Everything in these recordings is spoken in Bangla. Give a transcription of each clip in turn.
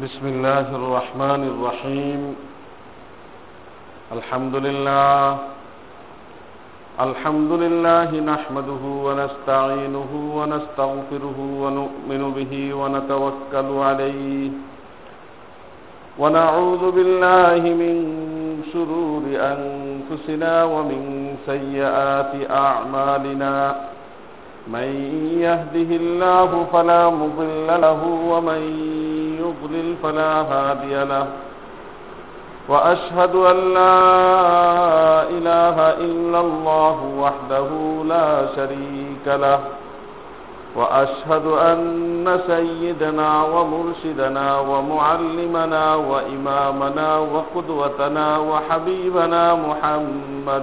بسم الله الرحمن الرحيم. الحمد لله. الحمد لله نحمده ونستعينه ونستغفره ونؤمن به ونتوكل عليه. ونعوذ بالله من شرور أنفسنا ومن سيئات أعمالنا. من يهده الله فلا مضل له ومن يضلل فلا هادي له. وأشهد أن لا إله إلا الله وحده لا شريك له. وأشهد أن سيدنا ومرشدنا ومعلمنا وإمامنا وقدوتنا وحبيبنا محمد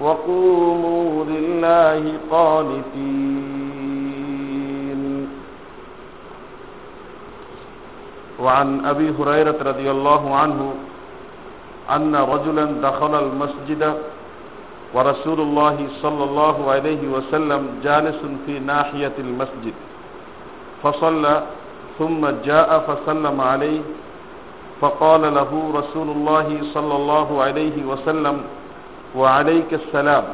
وقوموا لله قانتين. وعن أبي هريرة رضي الله عنه أن رجلا دخل المسجد ورسول الله صلى الله عليه وسلم جالس في ناحية المسجد. فصلى ثم جاء فسلم عليه فقال له رسول الله صلى الله عليه وسلم وعليك السلام.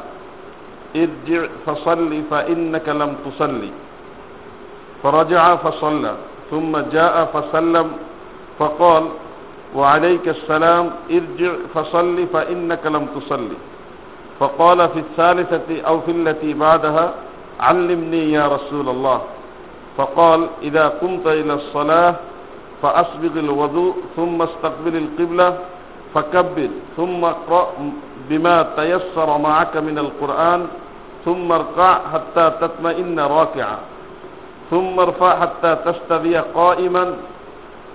ارجع فصل فإنك لم تصلي فرجع فصلى ثم جاء فسلم فقال وعليك السلام ارجع فصل فإنك لم تصلي فقال في الثالثة أو في التي بعدها علمني يا رسول الله. فقال إذا قمت إلى الصلاة فأسبغ الوضوء ثم استقبل القبلة فكبر ثم اقرأ بما تيسر معك من القرآن ثم ارقع حتى تطمئن راكعا ثم ارفع حتى تستوي قائما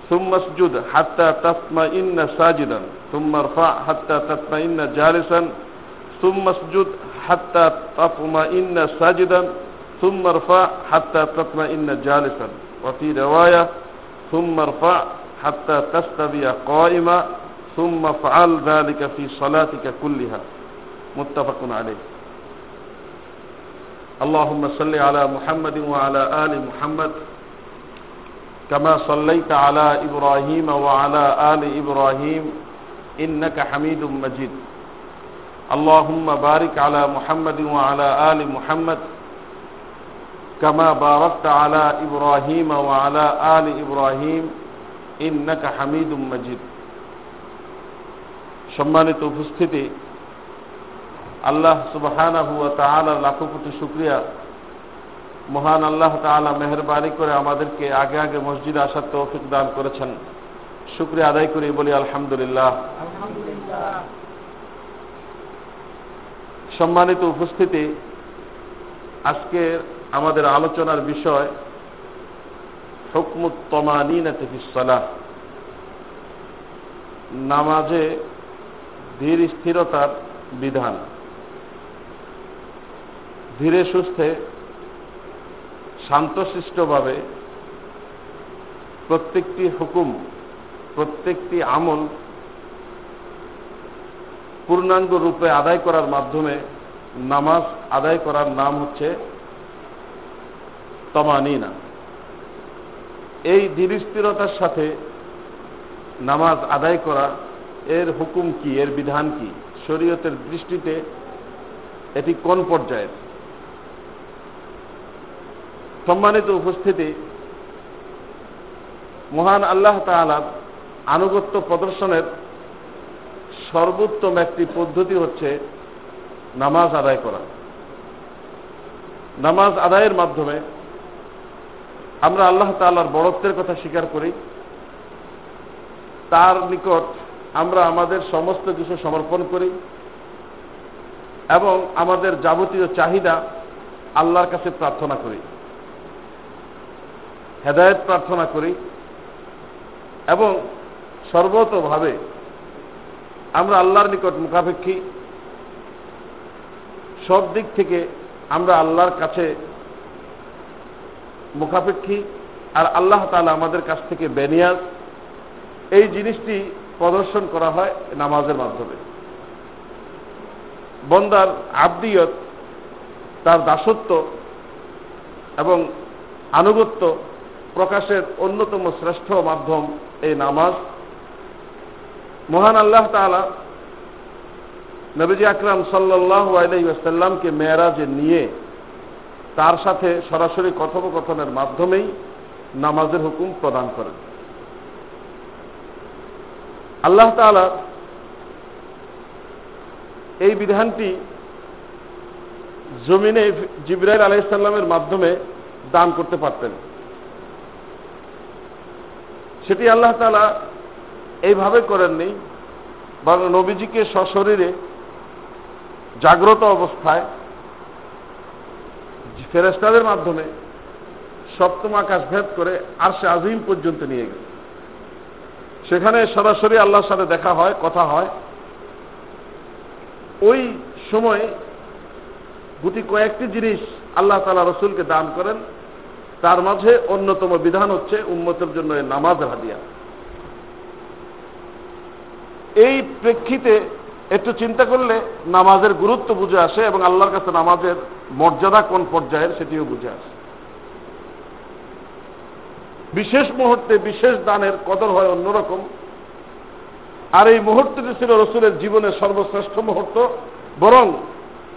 ثم اسجد حتى تطمئن ساجدا ثم ارفع حتى تطمئن جالسا ثم اسجد حتى تطمئن ساجدا ثم ارفع حتى تطمئن جالسا. وفي رواية ثم ارفع حتى تستوي قائما ثم افعل ذلك في صلاتك كلها. متفق عليه. اللهم صل على محمد وعلى آل محمد كما صليت على إبراهيم وعلى آل إبراهيم إنك حميد مجيد. اللهم بارك على محمد وعلى آل محمد كما باركت على إبراهيم وعلى آل إبراهيم إنك حميد مجيد. সম্মানিত উপস্থিতি আল্লাহ সুবাহানা হুয়া তালার লাখো কোটি শুক্রিয়া। মহান আল্লাহ তালা মেহরবানি করে আমাদেরকে আগে আগে মসজিদে আসার তৌফিক দান করেছেন। শুক্রিয়া আদায় করি বলি আলহামদুলিল্লাহ। সম্মানিত উপস্থিতি আজকে আমাদের আলোচনার বিষয় হুকমুত তমানিনাতে ফিসলাহ নামাজে ধীর স্থিরতার বিধান। ধীরে সুস্থে, শান্তশিষ্টভাবে প্রত্যেকটি হুকুম, প্রত্যেকটি আমল পূর্ণাঙ্গ রূপে আদায় করার মাধ্যমে নামাজ আদায় করার নাম হচ্ছে তমানিনা। এই ধীরস্থিরতার সাথে নামাজ আদায় করা এর হুকুম কি, এর বিধান কি? শরীয়তের দৃষ্টিতে এটি কোন পর্যায়ের? সম্মানিত উপস্থিতি, মহান আল্লাহ তালার আনুগত্য প্রদর্শনের সর্বোত্তম একটি পদ্ধতি হচ্ছে নামাজ আদায় করা। নামাজ আদায়ের মাধ্যমে আমরা আল্লাহ তাল্লার বড়ত্বের কথা স্বীকার করি। তার নিকট আমরা আমাদের সমস্ত কিছু সমর্পণ করি এবং আমাদের যাবতীয় চাহিদা আল্লাহর কাছে প্রার্থনা করি, হেদায়ত প্রার্থনা করি এবং সর্বতভাবে আমরা আল্লাহর নিকট মুখাপেক্ষী। সব দিক থেকে আমরা আল্লাহর কাছে মুখাপেক্ষী আর আল্লাহ তালা আমাদের কাছ থেকে বেনিয়াজ। এই জিনিসটি প্রদর্শন করা হয় নামাজের মাধ্যমে। বন্দার আব্দিয়ত, তার দাসত্ব এবং আনুগত্য প্রকাশের অন্যতম শ্রেষ্ঠ মাধ্যম এই নামাজ। মহান আল্লাহ তালা নবীজি আকরাম সাল্লাহ আলাইসাল্লামকে মেয়েরাজে নিয়ে তার সাথে সরাসরি কথোপকথনের মাধ্যমেই নামাজের হুকুম প্রদান করেন। আল্লাহ তালা এই বিধানটি জমিনে জিব্রাইল আলাইসাল্লামের মাধ্যমে দান করতে পারতেন। সেটি আল্লাহ তালা এইভাবে করেননি, বরং নবীজিকে সশরীরে জাগ্রত অবস্থায় ফেরেস্তাদের মাধ্যমে সপ্তম আকাশ ভেদ করে আর সে আজিম পর্যন্ত নিয়ে গেছে। সেখানে সরাসরি আল্লাহর সাথে দেখা হয়, কথা হয়। ওই সময় গুটি কয়েকটি জিনিস আল্লাহ তালা রসুলকে দান করেন। তার মাঝে অন্যতম বিধান হচ্ছে উন্মতের জন্য নামাজ হাদিয়া। এই প্রেক্ষিতে একটু চিন্তা করলে নামাজের গুরুত্ব বুঝে আসে এবং আল্লাহর কাছে নামাজের মর্যাদা কোন পর্যায়ের সেটিও বুঝে আসে। বিশেষ মুহূর্তে বিশেষ দানের কদর হয় অন্যরকম। আর এই মুহূর্তটি ছিল রসুলের জীবনের সর্বশ্রেষ্ঠ মুহূর্ত। বরং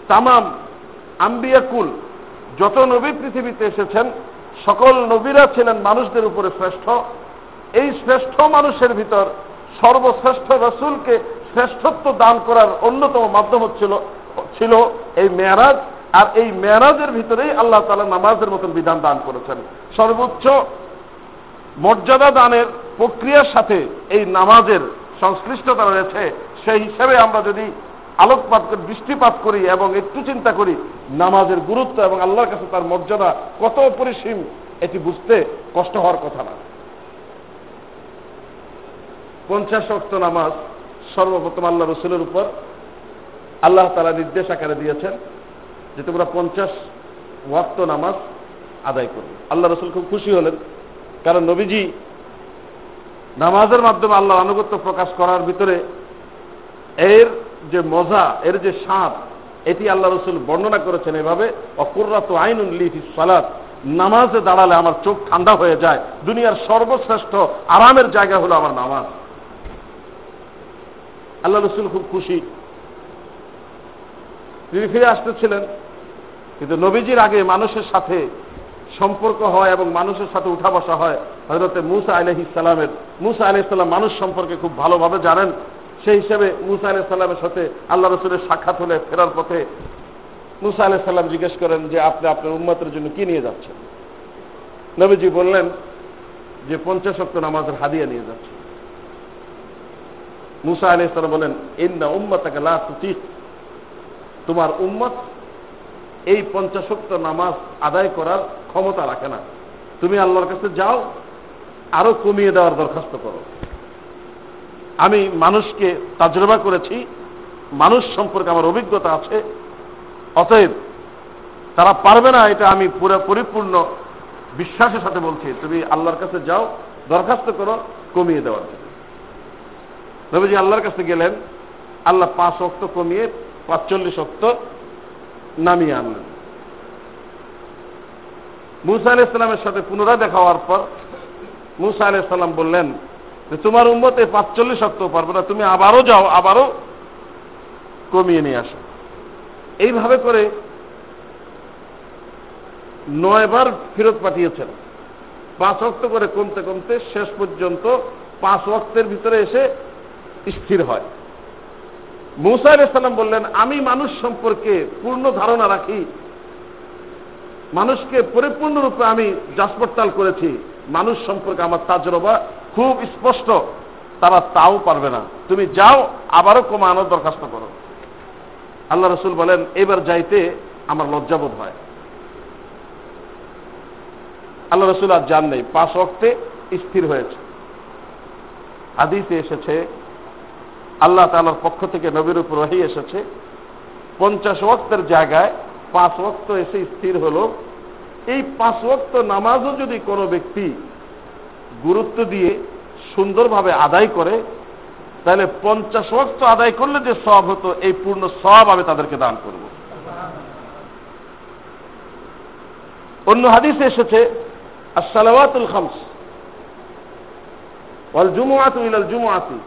তামাম আম্বিয়াকুল যত নবী পৃথিবীতে এসেছেন, সকল নবীরা ছিলেন মানুষদের উপরে শ্রেষ্ঠ। এই শ্রেষ্ঠ মানুষের ভিতর সর্বশ্রেষ্ঠ রসুলকে শ্রেষ্ঠত্ব দান করার অন্যতম মাধ্যম হচ্ছিল, ছিল এই মেয়ারাজ। আর এই মেয়ারাজের ভিতরেই আল্লাহ তালা নামাজের মতন বিধান দান করেছেন। সর্বোচ্চ মর্যাদা দানের প্রক্রিয়ার সাথে এই নামাজের সংশ্লিষ্টতা রয়েছে, সেই হিসেবে আমরা যদি আলোকপাত করি, দৃষ্টিপাত করি এবং একটু চিন্তা করি, নামাজের গুরুত্ব এবং আল্লাহর কাছে তার মর্যাদা কত অপরিসীম, এটি বুঝতে কষ্ট হওয়ার কথা না। পঞ্চাশ অক্ত নামাজ সর্বপ্রথম আল্লাহ রসুলের উপর আল্লাহ তালা নির্দেশ আকারে দিয়েছেন যে তোমরা পঞ্চাশ ওয়াক্ত নামাজ আদায় করবে। আল্লাহ রসুল খুব খুশি হলেন। কারণ নবীজি নামাজের মাধ্যমে আল্লাহ আনুগত্য প্রকাশ করার ভিতরে এর যে মজা, এর যে স্বাদ, এটি আল্লাহ রসুল বর্ণনা করেছেন এভাবে, অকুর্রাত আইন লিফি সালাত, নামাজে দাঁড়ালে আমার চোখ ঠান্ডা হয়ে যায়, দুনিয়ার সর্বশ্রেষ্ঠ আরামের জায়গা হলো আমার নামাজ। আল্লাহ রসুল খুব খুশি। তিনি ফিরে আসতেছিলেন, কিন্তু নবীজির আগে মানুষের সাথে সম্পর্ক হয় এবং মানুষের সাথে উঠা বসা হয় হজরতে মুসা আলহ ইসলামের মুসা আলহ ইসলাম মানুষ সম্পর্কে খুব ভালোভাবে জানেন। সেই হিসেবে মুসা আলহ সাল্লামের সাথে আল্লাহ রসুলের সাক্ষাৎ হলে ফেরার পথে মুসা আলহ সাল্লাম জিজ্ঞেস করেন যে, আপনি আপনার উন্মতের জন্য কি নিয়ে যাচ্ছেন? নবীজি বললেন যে, পঞ্চাশ পঞ্চাশক্ত নামাজের হাদিয়া নিয়ে যাচ্ছে। মুসা আলহ ইসলাম বলেন, ইন্না উম্মতাকে লা তুতিক। তোমার উম্মত এই পঞ্চাশক্ত নামাজ আদায় করার ক্ষমতা রাখে না। তুমি আল্লাহর কাছে যাও, আরও কমিয়ে দেওয়ার দরখাস্ত করো। আমি মানুষকে তাজরবা করেছি, মানুষ সম্পর্কে আমার অভিজ্ঞতা আছে। অতএব তারা পারবে না, এটা আমি পুরো পরিপূর্ণ বিশ্বাসের সাথে বলছি। তুমি আল্লাহর কাছে যাও, দরখাস্ত করো, কমিয়ে দেওয়ার জন্য। নবীজি আল্লাহর কাছে গেলেন, আল্লাহ পাঁচ অক্ত কমিয়ে পাঁচচল্লিশ অক্ত নামিয়ে আনলেন। মুসা আলাহ ইসলামের সাথে পুনরায় দেখা হওয়ার পর মুসা আলাহ ইসলাম বললেন যে, তোমার উম্মতে পাঁচচল্লিশ অক্ত পারবে না, তুমি আবারও যাও, আবারও কমিয়ে নিয়ে আসো। এইভাবে করে নয়বার ফেরত পাঠিয়েছেন। পাঁচ অক্ত করে কমতে কমতে শেষ পর্যন্ত পাঁচ অক্তের ভিতরে এসে স্থির হয়। মুসা আলাইসাল্লাম বললেন, আমি মানুষ সম্পর্কে পূর্ণ ধারণা রাখি মানুষকে পরিপূর্ণরূপে আমি যাচপড়তাল করেছি। মানুষ সম্পর্কে আমার তাজরবা খুব স্পষ্ট। তারা তাও পারবে না। তুমি যাও, আবারও কমানোর দরখাস্ত করো। আল্লাহ রসুল বলেন, এবার যাইতে আমার লজ্জাবোধ হয়। আল্লাহ রসুল আর যান নেই। পাঁচ অক্টে স্থির হয়েছে। হাদিসে এসেছে, আল্লাহ তালার পক্ষ থেকে নবীর উপর ওহি এসেছে, পঞ্চাশ ওক্তের জায়গায় পাঁচ ওক্ত এসে স্থির হলো। এই পাঁচ ওক্ত নামাজও যদি কোনো ব্যক্তি গুরুত্ব দিয়ে সুন্দরভাবে আদায় করে, তাহলে পঞ্চাশ ওক্ত আদায় করলে যে সব হতো, এই পূর্ণ সব আমি তাদেরকে দান করব। অন্য হাদিসে এসেছে সালাওয়াতুল খামস ওয়াল জুমুআতু ইলাল জুমুআতি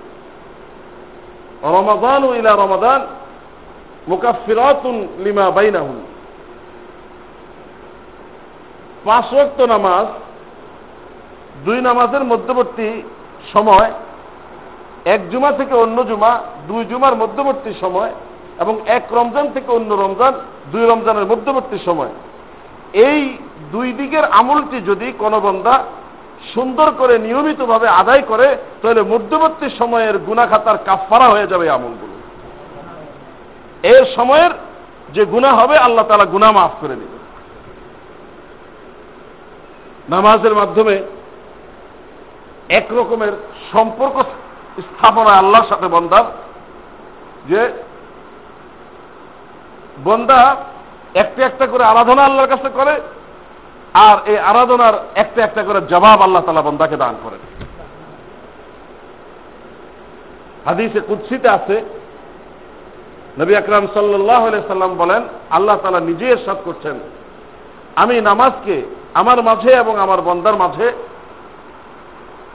রমাদান ইলা রমাদান মুকাফিরাতুন লিমা বাইনাহুম। পাঁচ ওয়াক্ত নামাজ, দুই নামাজের মধ্যবর্তী সময়, এক জুমা থেকে অন্য জুমা, দুই জুমার মধ্যবর্তী সময় এবং এক রমজান থেকে অন্য রমজান, দুই রমজানের মধ্যবর্তী সময়। এই দুই দিকের আমলটি যদি কোনো বন্দা সুন্দর করে নিয়মিতভাবে আদায় করে, তাহলে মধ্যবর্তী সময়ের গুণাখাতার কাফারা হয়ে যাবে আমলগুলো। এর সময়ের যে গুণা হবে, আল্লাহ তালা গুণা মাফ করে দেবে নামাজের মাধ্যমে এক রকমের সম্পর্ক স্থাপনা আল্লাহর সাথে বন্দার, যে বন্দা একটা একটা করে আরাধনা আল্লাহর কাছে করে, আর এই আরাধনার একটা একটা করে জবাব আল্লাহ তালা বন্দাকে দান করেন। হাদিসে কুৎসিতে আছে, নবী আকরাম সাল্লাহ সাল্লাম বলেন, আল্লাহ তালা নিজে এরশাদ করছেন, আমি নামাজকে আমার মাঝে এবং আমার বন্দার মাঝে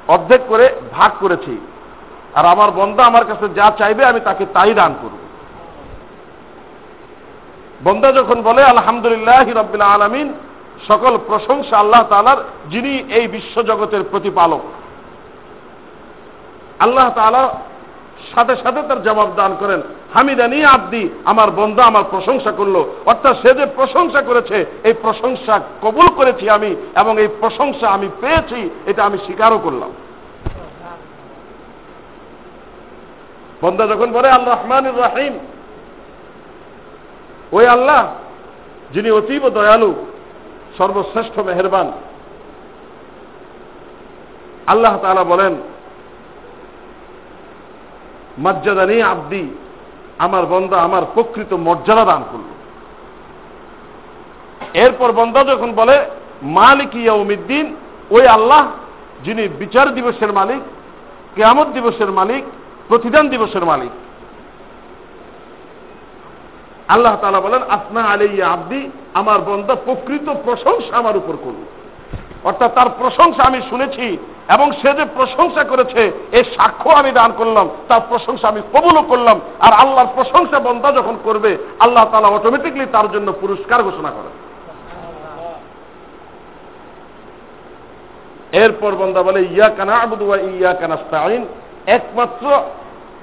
অর্ধেক করে ভাগ করেছি। আর আমার বন্দা আমার কাছে যা চাইবে আমি তাকে তাই দান করব। বন্দা যখন বলে, আলহামদুলিল্লাহ রবিল্লা আলমিন সকল প্রশংসা আল্লাহ তালার যিনি এই বিশ্বজগতের প্রতিপালক। আল্লাহ তালা সাথে সাথে তার জবাব দান করেন হামিদানি আব্দি, আমার বন্ধা আমার প্রশংসা করল। অর্থাৎ সে যে প্রশংসা করেছে, এই প্রশংসা কবুল করেছি আমি এবং এই প্রশংসা আমি পেয়েছি, এটা আমি স্বীকারও করলাম। বন্দা যখন বলে আল্লাহ রহমান রাহিম। ওই আল্লাহ, যিনি অতীব দয়ালু, সর্বশ্রেষ্ঠ মেহরবান। আল্লাহ তালা বলেন মর্যাদানি আব্দি, আমার বন্দা আমার প্রকৃত মর্যাদা দান করল। এরপর বন্দা যখন বলে, মালিক ইয়াউমিদ্দিন, ওই আল্লাহ যিনি বিচার দিবসের মালিক, কেয়ামত দিবসের মালিক, প্রতিদান দিবসের মালিক। আল্লাহ তালা বলেন আপনা আলাইয়া আব্দি, আমার বন্দা প্রকৃত প্রশংসা আমার উপর করল অর্থাৎ তার প্রশংসা আমি শুনেছি, এবং সে যে প্রশংসা করেছে এই সাক্ষ্য আমি দান করলাম, তার প্রশংসা আমি কবুলও করলাম, আর আল্লাহর প্রশংসা বন্দা যখন করবে, আল্লাহ তালা অটোমেটিকলি তার জন্য পুরস্কার ঘোষণা করে। এরপর বন্দা বলে ইয়া কানা আবুদুয়া ইয়া কানাস্তাইন একমাত্র,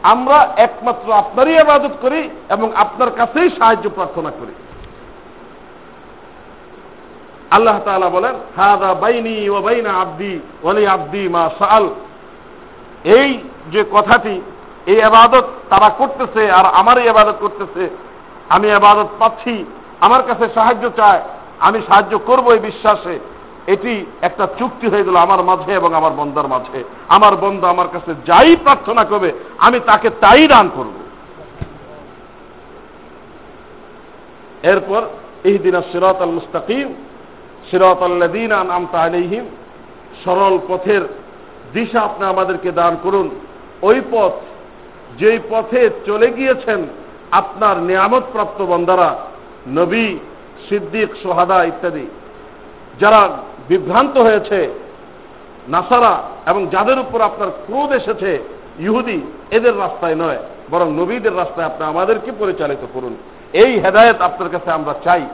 আমরা একমাত্র আপনারই আবাদত করি, এবং আপনার কাছেই সাহায্য প্রার্থনা করি। আল্লাহ তাআলা বলেন, হাদা বাইনি ও বাইনা আব্দি ওয়ালি আব্দি মা সাল এই যে কথাটি, এই আবাদত তারা করতেছে আর আমারই আবাদত করতেছে, আমি আবাদত পাচ্ছি, আমার কাছে সাহায্য চায়, আমি সাহায্য করব এই বিশ্বাসে, এটি একটা চুক্তি হয়ে গেল আমার মাঝে এবং আমার বন্দার মাঝে। আমার বন্ধু আমার কাছে যাই প্রার্থনা করবে, আমি তাকে তাই দান করব। এরপর এই দিন সিরাত আল মুস্তাকিম সিরাত আল্লাদিন আমতা আলিহিম সরল পথের দিশা আপনি আমাদেরকে দান করুন। ওই পথ, যেই পথে চলে গিয়েছেন আপনার নিয়ামত প্রাপ্ত বন্দারা, নবী, সিদ্দিক, সোহাদা ইত্যাদি। যারা বিভ্রান্ত হয়েছে, নাসারা এবং যাদের উপর আপনার ক্রোধ এসেছে, ইহুদি, এদের রাস্তায় নয়, বরং নবীদের রাস্তায় আপনি আমাদেরকে পরিচালিত করুন। এই হেদায়ত আপনার কাছে আমরা চাই।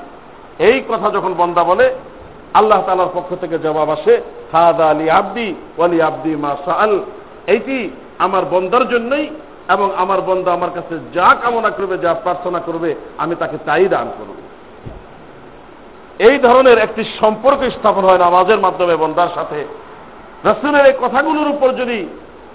এই কথা যখন বন্দা বলে আল্লাহ তালার পক্ষ থেকে জবাব আসে, হাদা আলী আব্দি ওয়ালি আব্দি মা সাল এইটি আমার বন্দার জন্যই এবং আমার বন্দা আমার কাছে যা কামনা করবে, যা প্রার্থনা করবে, আমি তাকে তাই দান করব। এই ধরনের একটি সম্পর্ক স্থাপন হয় নামাজের মাধ্যমে বন্দার সাথে। রসুলের এই কথাগুলোর উপর যদি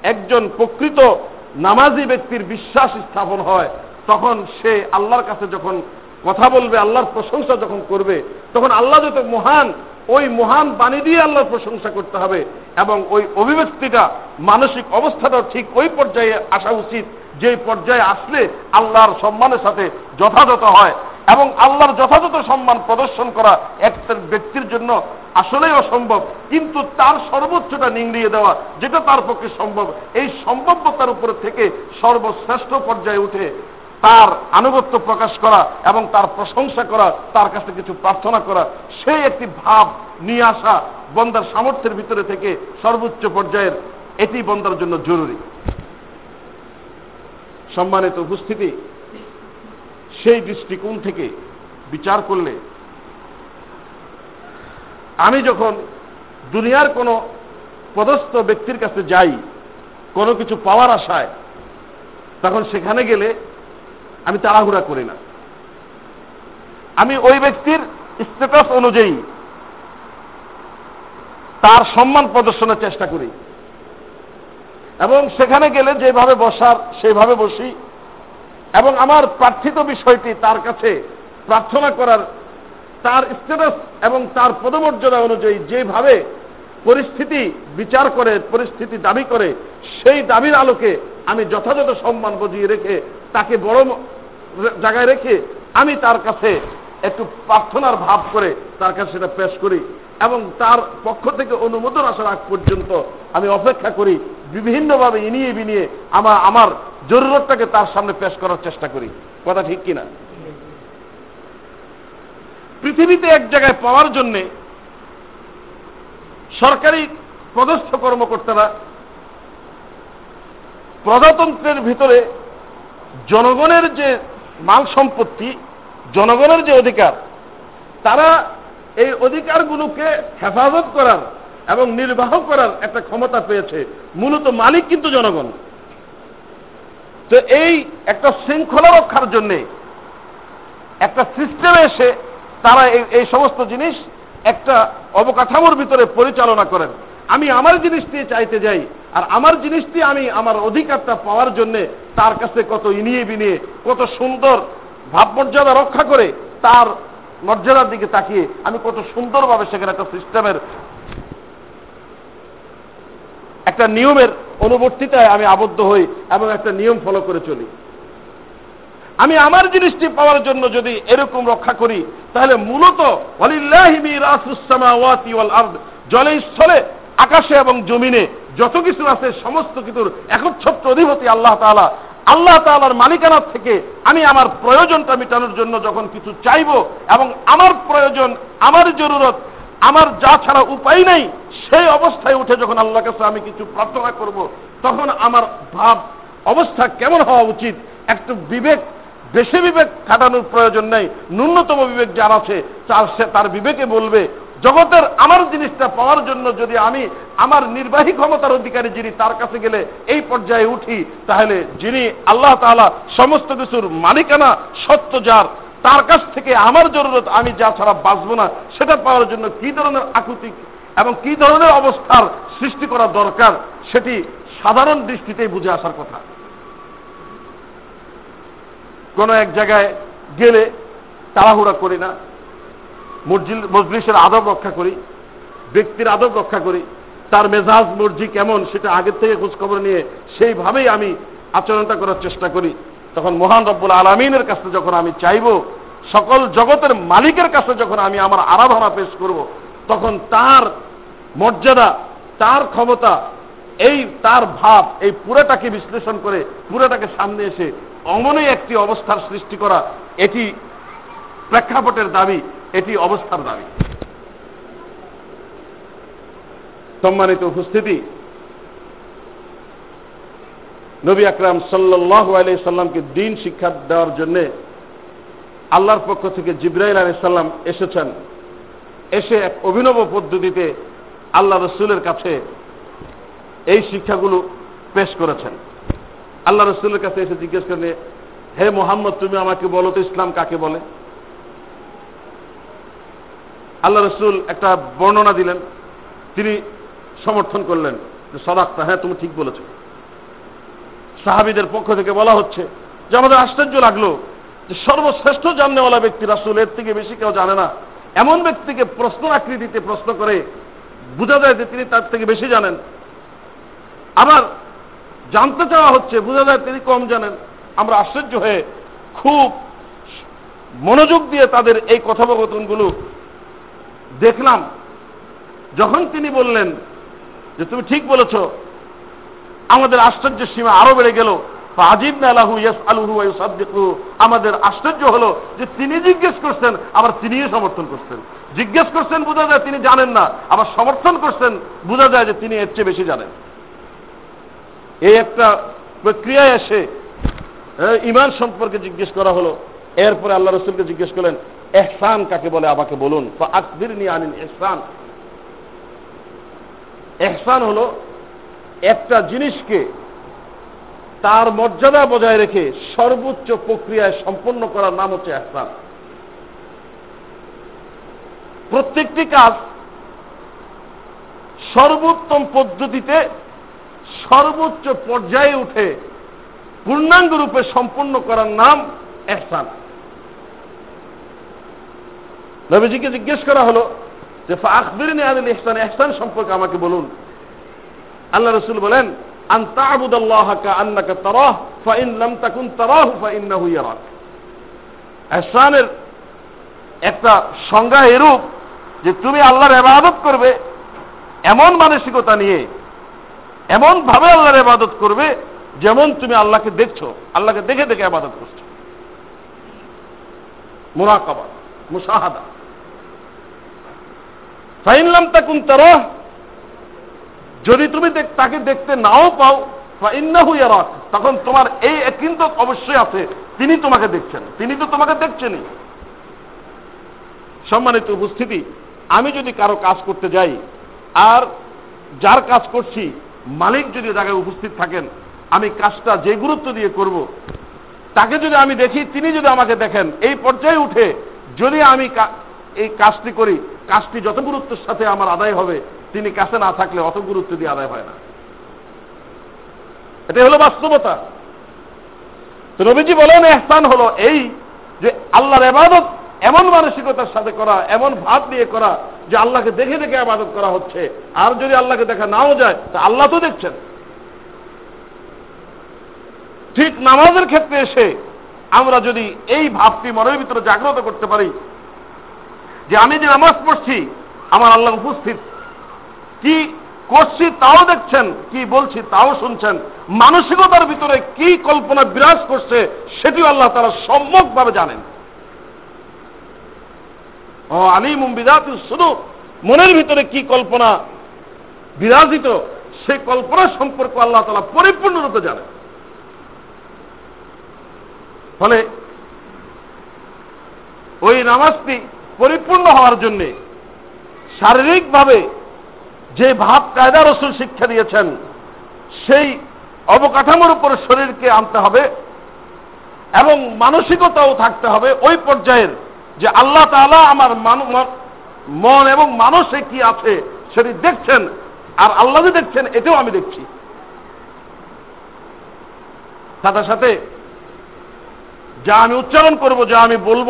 একজন প্রকৃত নামাজি ব্যক্তির বিশ্বাস স্থাপন হয়, তখন সে আল্লাহর কাছে যখন কথা বলবে, আল্লাহর প্রশংসা যখন করবে, তখন আল্লাহ যত মহান, ওই মহান বাণী দিয়ে আল্লাহর প্রশংসা করতে হবে এবং ওই অভিব্যক্তিটা, মানসিক অবস্থাটা ঠিক ওই পর্যায়ে আসা উচিত। যে পর্যায়ে আসলে আল্লাহর সম্মানের সাথে যথাযথ হয় এবং আল্লাহর যথাযথ সম্মান প্রদর্শন করা একটা ব্যক্তির জন্য আসলেই অসম্ভব। কিন্তু তার সর্বোচ্চটা নিংড়িয়ে দেওয়া, যেটা তার পক্ষে সম্ভব, এই সম্ভাব্যতার উপরে থেকে সর্বশ্রেষ্ঠ পর্যায়ে উঠে তার আনুগত্য প্রকাশ করা এবং তার প্রশংসা করা, তার কাছে কিছু প্রার্থনা করা, সেই একটি ভাব নিয়ে আসা বন্দার সামর্থ্যের ভিতরে থেকে সর্বোচ্চ পর্যায়ের এটি বন্দার জন্য জরুরি। সম্মানিত উপস্থিতি, সেই দৃষ্টিকোণ থেকে বিচার করলে আমি যখন দুনিয়ার কোনো পদস্থ ব্যক্তির কাছে যাই, কোনো কিছু পাওয়ার আশায়, তখন সেখানে গেলে আমি তাড়াহুড়া করি না। আমি ওই ব্যক্তির স্ট্যাটাস অনুযায়ী তার সম্মান প্রদর্শনের চেষ্টা করি। এবং সেখানে গেলে যেভাবে বসার সেইভাবে বসি। এবং আমার প্রার্থিত বিষয়টি তার কাছে প্রার্থনা করার তার স্ট্যাটাস এবং তার পদমর্যাদা অনুযায়ী যেভাবে পরিস্থিতি বিচার করে, পরিস্থিতি দাবি করে, সেই দাবির আলোকে আমি যথাযথ সম্মান বজিয়ে রেখে তাকে বড় জায়গায় রেখে আমি তার কাছে একটু প্রার্থনার ভাব করে তার কাছে সেটা পেশ করি এবং তার পক্ষ থেকে অনুমোদন আসার আগ পর্যন্ত আমি অপেক্ষা করি, বিভিন্নভাবে ইনিয়ে বিনিয়ে আমার আমার জরুরতটাকে তার সামনে পেশ করার চেষ্টা করি। কথা ঠিক কিনা? পৃথিবীতে এক জায়গায় পাওয়ার জন্যে সরকারি পদস্থ কর্মকর্তারা প্রজাতন্ত্রের ভিতরে জনগণের যে মাল সম্পত্তি, জনগণের যে অধিকার, তারা এই অধিকারগুলোকে হেফাজত করার এবং নির্বাহ করার একটা ক্ষমতা পেয়েছে। মূলত মালিক কিন্তু জনগণ। তো এই একটা শৃঙ্খলা রক্ষার জন্যে, একটা সিস্টেমে এসে তারা এই সমস্ত জিনিস একটা অবকাঠামোর ভিতরে পরিচালনা করেন। আমি আমার জিনিসটি চাইতে যাই, আর আমার জিনিসটি আমি আমার অধিকারটা পাওয়ার জন্য তার কাছে কত ইনিয়ে বিনিয়ে, কত সুন্দর ভাবমর্যাদা রক্ষা করে তার মর্যাদার দিকে তাকিয়ে আমি কত সুন্দরভাবে সেখানে একটা সিস্টেমের, একটা নিয়মের অনুবর্তিতায় আমি আবদ্ধ হই এবং একটা নিয়ম ফলো করে চলি। আমি আমার জিনিসটি পাওয়ার জন্য যদি এরকম রক্ষা করি, তাহলে মূলত জলে স্থলে, আকাশে এবং জমিনে যত কিছু আছে, সমস্ত কিছুর একচ্ছত্র অধিপতি আল্লাহ তালা আল্লাহ তালার মালিকানার থেকে আমি আমার প্রয়োজনটা মেটানোর জন্য যখন কিছু চাইব এবং আমার প্রয়োজন, আমার জরুরত, আমার যা ছাড়া উপায় নেই, সেই অবস্থায় উঠে যখন আল্লাহ কাছে আমি কিছু প্রার্থনা করব, তখন আমার ভাব, অবস্থা কেমন হওয়া উচিত? একটু বিবেক, বেশি বিবেক খাটানোর প্রয়োজন নেই। ন্যূনতম বিবেক যার আছে, তার সে, তার বিবেকে বলবে জগতের আমার জিনিসটা পাওয়ার জন্য যদি আমি আমার নির্বাহী ক্ষমতার অধিকারী যিনি তার কাছে গেলে এই পর্যায়ে উঠি, তাহলে যিনি আল্লাহ তালা সমস্ত কিছুর মালিকানা সত্য যার তার কাছ থেকে আমার জরুরত আমি যা ছাড়া বাঁচব না, সেটা পাওয়ার জন্য কি ধরনের আকুতি এবং কি ধরনের অবস্থার সৃষ্টি করা দরকার, সেটি সাধারণ দৃষ্টিতেই বুঝে আসার কথা। কোন এক জায়গায় গেলে তাড়াহুড়া করি না মজলিসের আদব রক্ষা করি, ব্যক্তির আদব রক্ষা করি, তার মেজাজ, মর্জি কেমন সেটা আগের থেকে খোঁজখবর নিয়ে সেইভাবেই আমি আচরণটা করার চেষ্টা করি। তখন মহান রব্বুল আলমিনের কাছে যখন আমি চাইব, সকল জগতের মালিকের কাছে যখন আমি আমার আরাধনা পেশ করব, তখন তার মর্যাদা, তার ক্ষমতা, এই তার ভাব, এই পুরোটাকে বিশ্লেষণ করে, পুরোটাকে সামনে এসে অমনই একটি অবস্থার সৃষ্টি করা, এটি প্রেক্ষাপটের দাবি। এটি অবস্থার দাবি। সম্মানিত উপস্থিতি, নবী আকরাম সাল্লাহ আলাই সাল্লামকে দিন শিক্ষা দেওয়ার জন্য আল্লাহর পক্ষ থেকে জিব্রাইল আলী সাল্লাম এসেছেন। এসে এক অভিনব পদ্ধতিতে আল্লাহ রসুলের কাছে এই শিক্ষাগুলো পেশ করেছেন। আল্লাহ রসুলের কাছে এসে জিজ্ঞেস করলে হে মোহাম্মদ, তুমি আমাকে বলো তো ইসলাম কাকে বলে? আল্লাহ রসুল একটা বর্ণনা দিলেন, তিনি সমর্থন করলেন যে সদাক্তা হ্যাঁ তুমি ঠিক বলেছ। সাহাবিদের পক্ষ থেকে বলা হচ্ছে যে আমাদের আশ্চর্য লাগল যে সর্বশ্রেষ্ঠ জাননেওয়ালা ব্যক্তি রাসুল, এর থেকে বেশি কেউ জানে না। এমন ব্যক্তিকে প্রশ্ন আকৃতিতে প্রশ্ন করে বোঝা যায় যে তিনি তার থেকে বেশি জানেন। আবার জানতে চাওয়া হচ্ছে, বোঝা যায় তিনি কম জানেন। আমরা আশ্চর্য হয়ে খুব মনোযোগ দিয়ে তাদের এই কথোপকথনগুলো দেখলাম। যখন তিনি বললেন যে, তুমি ঠিক বলেছ, আমাদের আশ্চর্যের সীমা আরও বেড়ে গেল। আজিব আলাহু ইয়াস আলুহু সাদ্দিকু আমাদের আশ্চর্য হলো যে, তিনি জিজ্ঞেস করছেন, আবার তিনিও সমর্থন করছেন। জিজ্ঞেস করছেন, বোঝা যায় তিনি জানেন না। আবার সমর্থন করছেন, বোঝা যায় যে, তিনি এর চেয়ে বেশি জানেন। এই একটা প্রক্রিয়ায় এসে ইমান সম্পর্কে জিজ্ঞেস করা হলো। এরপরে আল্লাহ রসুলকে জিজ্ঞেস করলেন এহসান কাকে বলে আমাকে বলুন? আকবির নিয়ে আনিন এহসান এহসান হলো একটা জিনিসকে তার মর্যাদা বজায় রেখে সর্বোচ্চ প্রক্রিয়ায় সম্পন্ন করার নাম হচ্ছে এহসান প্রত্যেকটি কাজ সর্বোত্তম পদ্ধতিতে সর্বোচ্চ পর্যায়ে উঠে পূর্ণাঙ্গ রূপে সম্পন্ন করার নাম এহসান নবীজিকে জিজ্ঞেস করা হলো যে আকবিরিন আদিল ইহসান এহসান সম্পর্কে আমাকে বলুন। আল্লাহ রসুল বলেন একটা সংজ্ঞা এরূপ যে, তুমি আল্লাহর ইবাদত করবে এমন মানসিকতা নিয়ে, এমন ভাবে আল্লাহর ইবাদত করবে যেমন তুমি আল্লাহকে দেখছ, আল্লাহকে দেখে দেখে আবাদত করছ। মুরাকাবা মুসাহাদা ফাইনলাম তাকুন তারা, যদি তুমি তাকে দেখতে নাও পাও তখন তোমার এই কিন্তু অবশ্যই আছে, তিনি তোমাকে দেখছেন, তিনি তো তোমাকে দেখছেনই। সম্মানিত উপস্থিতি, আমি যদি কারও কাজ করতে যাই, আর যার কাজ করছি, মালিক যদি জায়গায় উপস্থিত থাকেন, আমি কাজটা যে গুরুত্ব দিয়ে করব, তাকে যদি আমি দেখি, তিনি যদি আমাকে দেখেন, এই পর্যায়ে উঠে যদি আমি এই কাজটি করি কাজটি যত গুরুত্বের সাথে আমার আদায় হবে, তিনি কাছে না থাকলে অত গুরুত্ব দিয়ে আদায় হয় না। এটা হলো বাস্তবতা। তো রবিজি বলেন, এহসান হলো এই যে আল্লাহর এবাদত এমন মানসিকতার সাথে করা, এমন ভাব দিয়ে করা, যে আল্লাহকে দেখে দেখে আবাদত করা হচ্ছে। আর যদি আল্লাহকে দেখা নাও যায়, তা আল্লাহ তো দেখছেন। ঠিক নামাজের ক্ষেত্রে এসে আমরা যদি এই ভাবটি মনের ভিতরে জাগ্রত করতে পারি যে আমি যে নামাজ পড়ছি, আমার আল্লাহ উপস্থিত। কি করছি তাও দেখছেন, কি বলছি তাও শুনছেন। মানসিকতার ভিতরে কি কল্পনা বিরাজ করছে, সেটিও আল্লাহ তারা সম্যকভাবে জানেন। ও আলিম বিরাজ শুধু মনের ভিতরে কি কল্পনা বিরাজিত সেই কল্পনা সম্পর্ক আল্লাহ তালা পরিপূর্ণরূপে জানেন। ফলে ওই নামাজটি পরিপূর্ণ হওয়ার জন্যে শারীরিকভাবে যে ভাব কায়দা রসুল শিক্ষা দিয়েছেন, সেই অবকাঠামোর উপরে শরীরকে আনতে হবে এবং মানসিকতাও থাকতে হবে ওই পর্যায়ের যে আল্লাহ তালা আমার মন এবং মানুষে কি আছে সেটি দেখছেন আর আল্লাহ যে দেখছেন এটাও আমি দেখছি। সাথে সাথে যা আমি উচ্চারণ করব, যা আমি বলব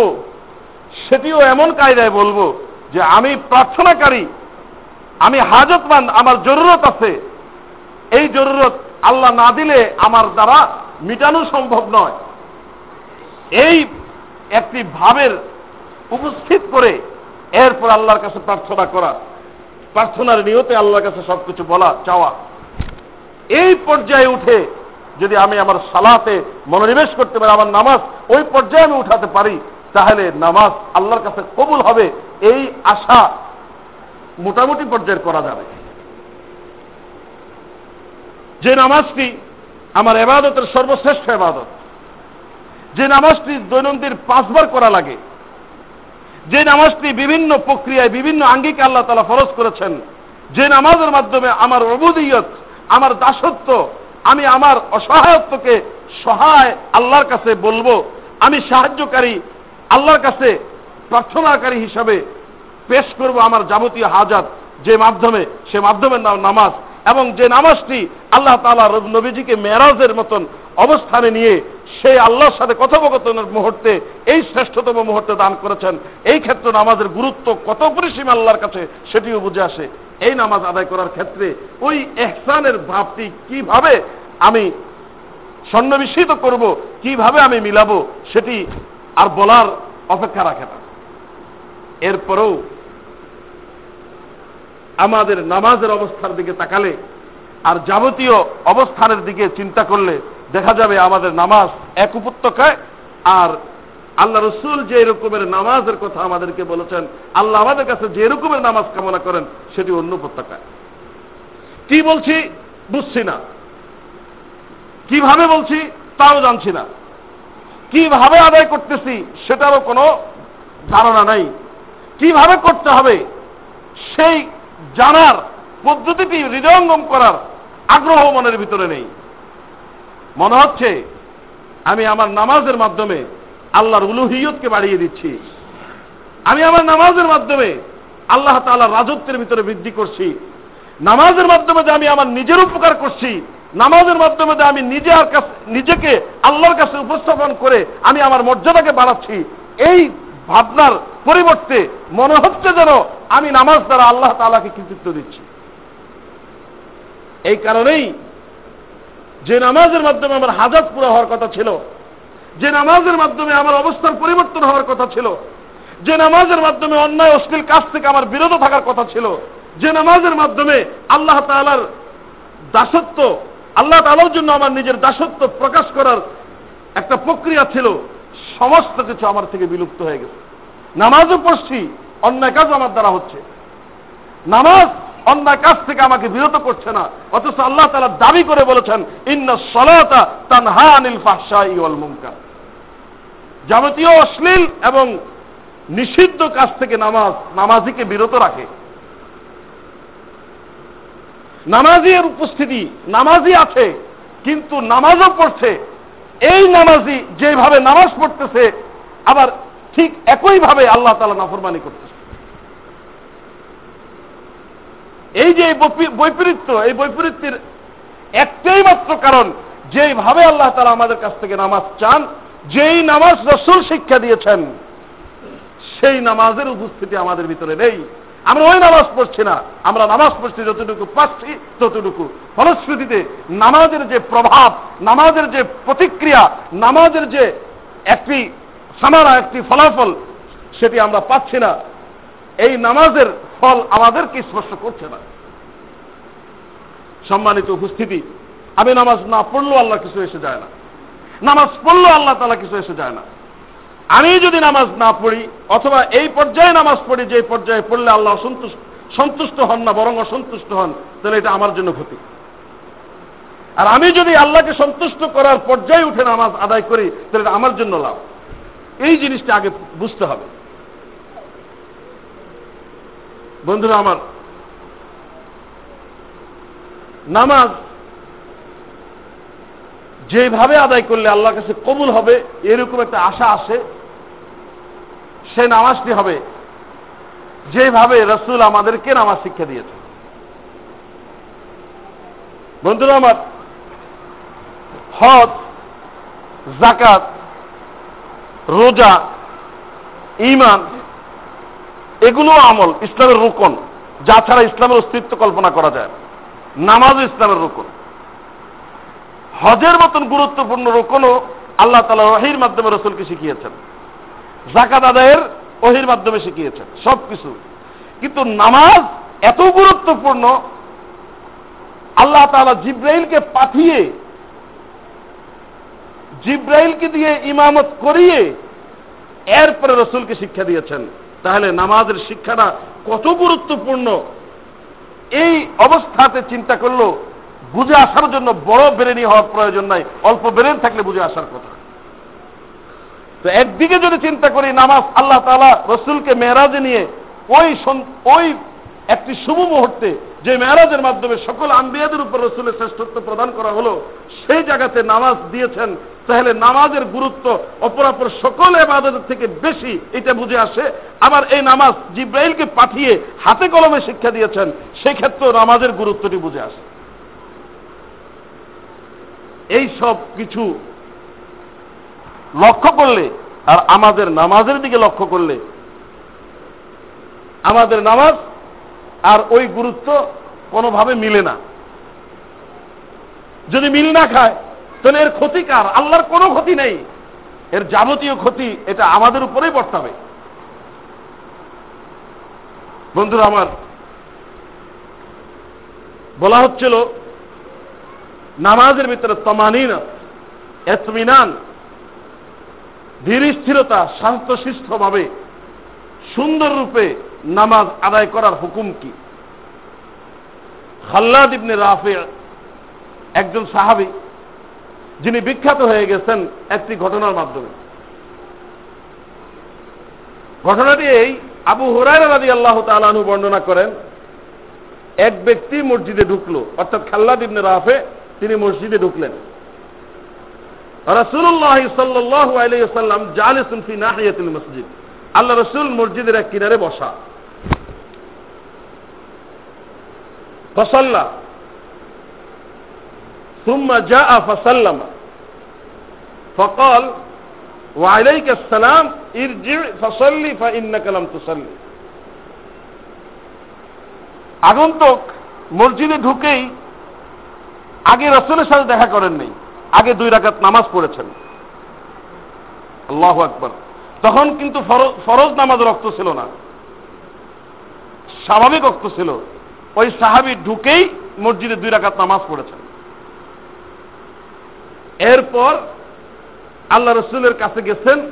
সেটিও এমন কায়দায় বলব যে আমি প্রার্থনাকারী, আমি হাজতমান আমার জরুরত আছে। এই জরুরত আল্লাহ না দিলে আমার দ্বারা মিটানো সম্ভব নয়। এই একটি ভাবের উপস্থিত করে এরপর আল্লাহর কাছে প্রার্থনা করা, প্রার্থনার নিয়তে আল্লাহর কাছে সবকিছু বলা, চাওয়া। এই পর্যায়ে উঠে যদি আমি আমার সালাতে মনোনিবেশ করতে পারি, আমার নামাজ ওই পর্যায়ে আমি উঠাতে পারি তাহলে নামাজ আল্লাহর কাছে কবুল হবে, এই আশা মোটামুটি পর্যায়ের করা যাবে। যে নামাজটি আমার এবাদতের সর্বশ্রেষ্ঠ এবাদত, যে নামাজটি দৈনন্দিন পাঁচবার করা লাগে, যে নামাজটি বিভিন্ন প্রক্রিয়ায়, বিভিন্ন আঙ্গিকে আল্লাহ তালা ফরজ করেছেন, যে নামাজের মাধ্যমে আমার অবুদিয়ত আমার দাসত্ব, আমি আমার অসহায়ত্বকে সহায় আল্লাহর কাছে বলব, আমি সাহায্যকারী আল্লাহর কাছে প্রার্থনাকারী হিসাবে পেশ করব আমার যাবতীয় হাজাত যে মাধ্যমে, সে মাধ্যমের নাম নামাজ এবং যে নামাজটি আল্লাহ তালা নবীজিকে মেরাজের মতন অবস্থানে নিয়ে সে আল্লাহর সাথে কথোপকথনের মুহূর্তে, এই শ্রেষ্ঠতম মুহূর্তে দান করেছেন। এই ক্ষেত্রে নামাজের গুরুত্ব কত পরিসীম আল্লাহর কাছে সেটিও বুঝে আসে। এই নামাজ আদায় করার ক্ষেত্রে ওই এহসানের ভাবটি কীভাবে আমি সন্নিবেশিত করব, কীভাবে আমি মিলাবো, সেটি আর বলার অপেক্ষা রাখে না। এরপরেও আমাদের নামাজের অবস্থার দিকে তাকালে আর যাবতীয় অবস্থানের দিকে চিন্তা করলে দেখা যাবে আমাদের নামাজ এক উপত্যকায় আর আল্লাহ রসুল যে রকমের নামাজের কথা আমাদেরকে বলেছেন, আল্লাহ আমাদের কাছে যে রকমের নামাজ কামনা করেন, সেটি অন্য উপত্যকায়। কি বলছি? বুঝছি না। কীভাবে বলছি? তাও জানছি না। কীভাবে আদায় করতেছি সেটারও কোনো ধারণা নাই। কীভাবে করতে হবে? সেই জানার পদ্ধতিটি হৃদয়ঙ্গম করার আগ্রহ মনের ভিতরে নেই। মনে হচ্ছে আমি আমার নামাজের মাধ্যমে আল্লাহর উলুহিয়তকে বাড়িয়ে দিচ্ছি। আমি আমার নামাজের মাধ্যমে আল্লাহ তাআলার রাজত্বের ভিতরে বৃদ্ধি করছি। নামাজের মাধ্যমে যে আমি আমার নিজের উপকার করছি নামাজের মাধ্যমে আমি নিজে আর কাছে নিজেকে আল্লাহর কাছে উপস্থাপন করে আমি আমার মর্যাদাকে বাড়াচ্ছি। এই ভাবনার পরিবর্তে মনে হচ্ছে যেন আমি নামাজ দ্বারা আল্লাহ তাআলাকে কৃতিত্ব দিচ্ছি। এই কারণেই যে নামাজের মাধ্যমে আমার হাজাত পুরো হওয়ার কথা ছিল, যে নামাজের মাধ্যমে আমার অবস্থার পরিবর্তন হওয়ার কথা ছিল, যে নামাজের মাধ্যমে অন্যায় অশ্লীল কাজ থেকে আমার বিরত থাকার কথা ছিল, যে নামাজের মাধ্যমে আল্লাহ তালার দাসত্ব আল্লাহ তালার জন্য আমার নিজের দাসত্ব প্রকাশ করার একটা প্রক্রিয়া ছিল, সমস্ত কিছু আমার থেকে বিলুপ্ত হয়ে গেছে। নামাজও পড়ছি, অন্যায় কাজ আমার দ্বারা হচ্ছে। নামাজ অন্যায় কাজ থেকে আমাকে বিরত করছে না, অথচ আল্লাহ তালা দাবি করে বলেছেন, ইন্না সলাতা তানহা আনিল ফাহশাই ওয়াল মুনকার। যাবতীয় অশ্লীল এবং নিষিদ্ধ কাজ থেকে নামাজ, নামাজিকে বিরত রাখে। নামাজির উপস্থিতি নামাজি আছে, কিন্তু নামাজও পড়ছে। এই নামাজি যেভাবে নামাজ পড়তেছে, আবার ঠিক একইভাবে আল্লাহ তালা নাফরমানি করতেছে। এই যে বৈপরীত্য, এই বৈপরীত্যের একটাই মাত্র কারণ, যেইভাবে আল্লাহ তালা আমাদের কাছ থেকে নামাজ চান, যেই নামাজ রসুল শিক্ষা দিয়েছেন, সেই নামাজের উপস্থিতি আমাদের ভিতরে নেই। আমরা ওই নামাজ পড়ছি না। আমরা নামাজ পড়ছি যতটুকু পাচ্ছি, ততটুকু। ফলশ্রুতিতে নামাজের যে প্রভাব, নামাজের যে প্রতিক্রিয়া, নামাজের যে একটি সামারা একটি ফলাফল, সেটি আমরা পাচ্ছি না। এই নামাজের ফল আমাদেরকে স্পর্শ করছে না। সম্মানিত উপস্থিতি, আমি নামাজ না পড়লেও আল্লাহ কিছু এসে যায় না। নামাজ পড়লেও আল্লাহ তালা কিছু এসে যায় না। আমি যদি নামাজ না পড়ি, অথবা এই পর্যায়ে নামাজ পড়ি, যে পর্যায়ে পড়লে আল্লাহ সন্তুষ্ট সন্তুষ্ট হন না, বরং অসন্তুষ্ট হন, তাহলে এটা আমার জন্য ক্ষতি। আর আমি যদি আল্লাহকে সন্তুষ্ট করার পর্যায়ে উঠে নামাজ আদায় করি, তাহলে এটা আমার জন্য লাভ। এই জিনিসটা আগে বুঝতে হবে। বন্ধুরা আমার, নামাজ যেভাবে আদায় করলে আল্লাহর কাছে কবুল হবে, এরকম একটা আশা আসে, সে নামাজটি হবে। যেভাবে রসুল আমাদেরকে নামাজ শিক্ষা দিয়েছে বন্ধুরা আমার, হজ জাকাত রোজা ইমান এগুলো আমল, ইসলামের রুকন। যা ছাড়া ইসলামের অস্তিত্ব কল্পনা করা যায় নামাজ ইসলামের রুকন। হজের মতন গুরুত্বপূর্ণ রুকনও আল্লাহ তালা ওহির মাধ্যমে রসুলকে শিখিয়েছেন। জাকাত আদায়ের ওহির মাধ্যমে শিখিয়েছেন সব কিছু কিন্তু নামাজ এত গুরুত্বপূর্ণ, আল্লাহ তালা জিব্রাইলকে পাঠিয়ে, জিব্রাইলকে দিয়ে ইমামত করিয়ে এরপরে রসুলকে শিক্ষা দিয়েছেন। তাহলে নামাজের শিক্ষাটা কত গুরুত্বপূর্ণ? এই অবস্থাতে চিন্তা করল বুঝে আসার জন্য বড় বেরেনি হওয়ার প্রয়োজন নাই। অল্প বেরেন থাকলে বুঝে আসার কথা। তো একদিকে যদি চিন্তা করি, নামাজ আল্লাহ তালা রসুলকে মেয়েরাজে নিয়ে ওই ওই একটি শুভ মুহূর্তে যে মেয়ারাজের মাধ্যমে সকল আম্বিয়াদের উপর রসুলের শ্রেষ্ঠত্ব প্রদান করা হলো, সেই জায়গাতে নামাজ দিয়েছেন, তাহলে নামাজের গুরুত্ব অপরাপর সকল এবাদতের থেকে বেশি এটা বুঝে আসে। আবার এই নামাজ জিব্রাইলকে পাঠিয়ে হাতে কলমে শিক্ষা দিয়েছেন সেই ক্ষেত্রেও নামাজের গুরুত্বটি বুঝে আসে। এই সব কিছু লক্ষ্য করলে আর আমাদের নামাজের দিকে লক্ষ্য করলে আমাদের নামাজ আর ওই গুরুত্ব কোনোভাবে মিলে না। যদি মিল না খায়, তাহলে এর ক্ষতি কার? আল্লাহর কোনো ক্ষতি নেই। এর যাবতীয় ক্ষতি এটা আমাদের উপরেই বর্তাবে। বন্ধুরা আমার বলা হচ্ছিল নামাজের ভিতরে তমানিনা, এতমিনান ধীর স্থিরতা শান্তশিষ্টভাবে সুন্দর রূপে নামাজ আদায় করার হুকুম কি? খাল্লাদ ইবনে রাফে একজন সাহাবি, যিনি বিখ্যাত হয়ে গেছেন একটি ঘটনার মাধ্যমে। ঘটনাটি এই, আবু হুরায়রা রাজি আল্লাহ তালু বর্ণনা করেন, এক ব্যক্তি মসজিদে ঢুকলো, অর্থাৎ খাল্লাদ ইবনে রাফে তিনি মসজিদে ঢুকলেন রসুল্লাহ সাল্লাহ আলাইসাল্লাম জালিসুন ফি নাহিয়াতুল মসজিদ আল্লাহ রসুল মসজিদের এক কিনারে বসা ফসল্লা ثم جاء فسلم فقال وعليك السلام ارجع فصلي فإنك لم تصلي আগন্তক মসজিদে ঢুকেই আগে রসুলের সাথে দেখা করেন নেই। আগে দুই রাকাত নামাজ পড়েছেন। আল্লাহ আকবর। তখন কিন্তু ফরজ নামাজ রক্ত ছিল না। স্বাভাবিক রক্ত ছিল। ওই সাহাবি ঢুকেই মসজিদে দুই রাকাত নামাজ পড়েছেন। এরপর আল্লাহ রসুলের কাছে গেছেন।